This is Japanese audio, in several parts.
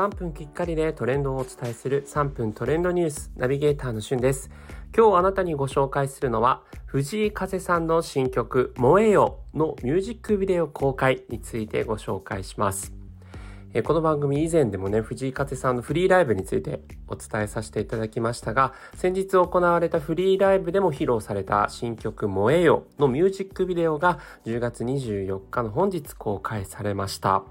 3分きっかりでトレンドをお伝えする3分トレンドニュースナビゲーターのしゅんです。今日あなたにご紹介するのは藤井風さんの新曲燃えよのミュージックビデオ公開についてご紹介します。この番組以前でもね、藤井風さんのフリーライブについてお伝えさせていただきましたが、先日行われたフリーライブでも披露された新曲燃えよのミュージックビデオが10月24日の本日公開されました。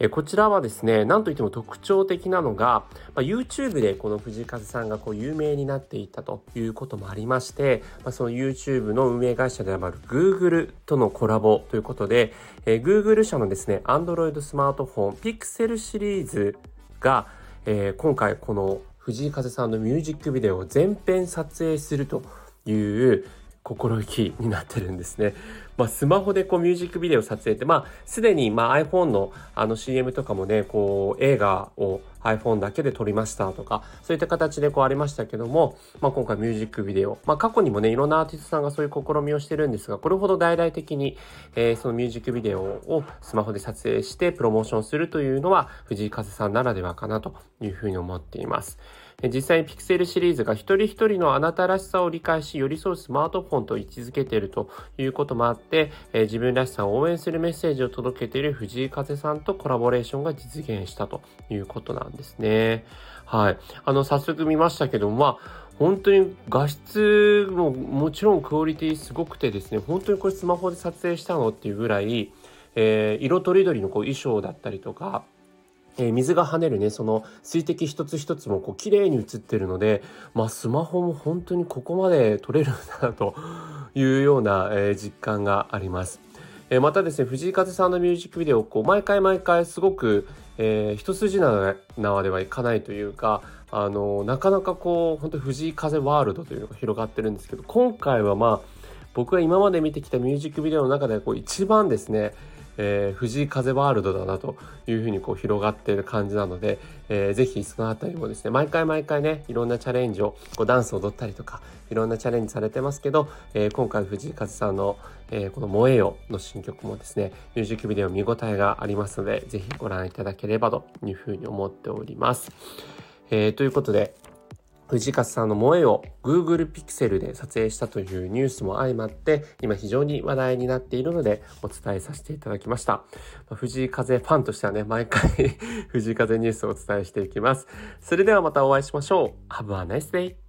えこちらはですね、なんといっても特徴的なのが、ま、YouTube でこの藤井風さんがこう有名になっていたということもありまして、ま、その YouTube の運営会社である Google とのコラボということで、え、Google 社のですね、Android スマートフォン Pixel シリーズが、え、今回この藤井風さんのミュージックビデオを全編撮影するという心意気になってるんですね。まあ、スマホでこうミュージックビデオ撮影って、まあ、すでにま iPhone のあの CM とかもね、こう映画を iPhone だけで撮りましたとか、そういった形でこうありましたけども、まあ、今回ミュージックビデオ、まあ、過去にもね、いろんなアーティストさんがそういう試みをしてるんですが、これほど大々的に、えー、そのミュージックビデオをスマホで撮影してプロモーションするというのは、藤井風さんならではかなというふうに思っています。実際にピクセルシリーズが一人一人のあなたらしさを理解し寄り添うスマートフォンと位置づけているということもあって、え自分らしさを応援するメッセージを届けている藤井風さんとコラボレーションが実現したということなんですね。はい。あの、早速見ましたけども、まあ、本当に画質ももちろんクオリティすごくてですね、本当にこれスマホで撮影したのっていうぐらい、えー、色とりどりのこう衣装だったりとか、えー、水が跳ねるね、その水滴一つ一つもこう綺麗に映ってるので、まあスマホも本当にここまで撮れるんだなと いうような、えー、実感があります。えー、またですね、藤井風さんのミュージックビデオ、こう毎回毎回すごく、えー、一筋縄ではいかないというか、あのなかなかこう、本当藤井風ワールドというのが広がってるんですけど、今回はまあ、僕が今まで見てきたミュージックビデオの中でこう一番ですね、えー、藤井風ワールドだなというふうにこう広がっている感じなので、えー、ぜひそのあたりもですね、毎回毎回ね、いろんなチャレンジを、こうダンスを踊ったりとか、いろんなチャレンジされてますけど、えー、今回藤井風さんの、えー、この燃えよの新曲もですね、ミュージックビデオ見応えがありますので、ぜひご覧いただければというふうに思っております。えー、ということで、藤勝さんの萌えを Google Pixel で撮影したというニュースも相まって、今非常に話題になっているのでお伝えさせていただきました。藤井風ファンとしてはね、毎回 藤井風ニュースをお伝えしていきます。それではまたお会いしましょう。Have a nice day!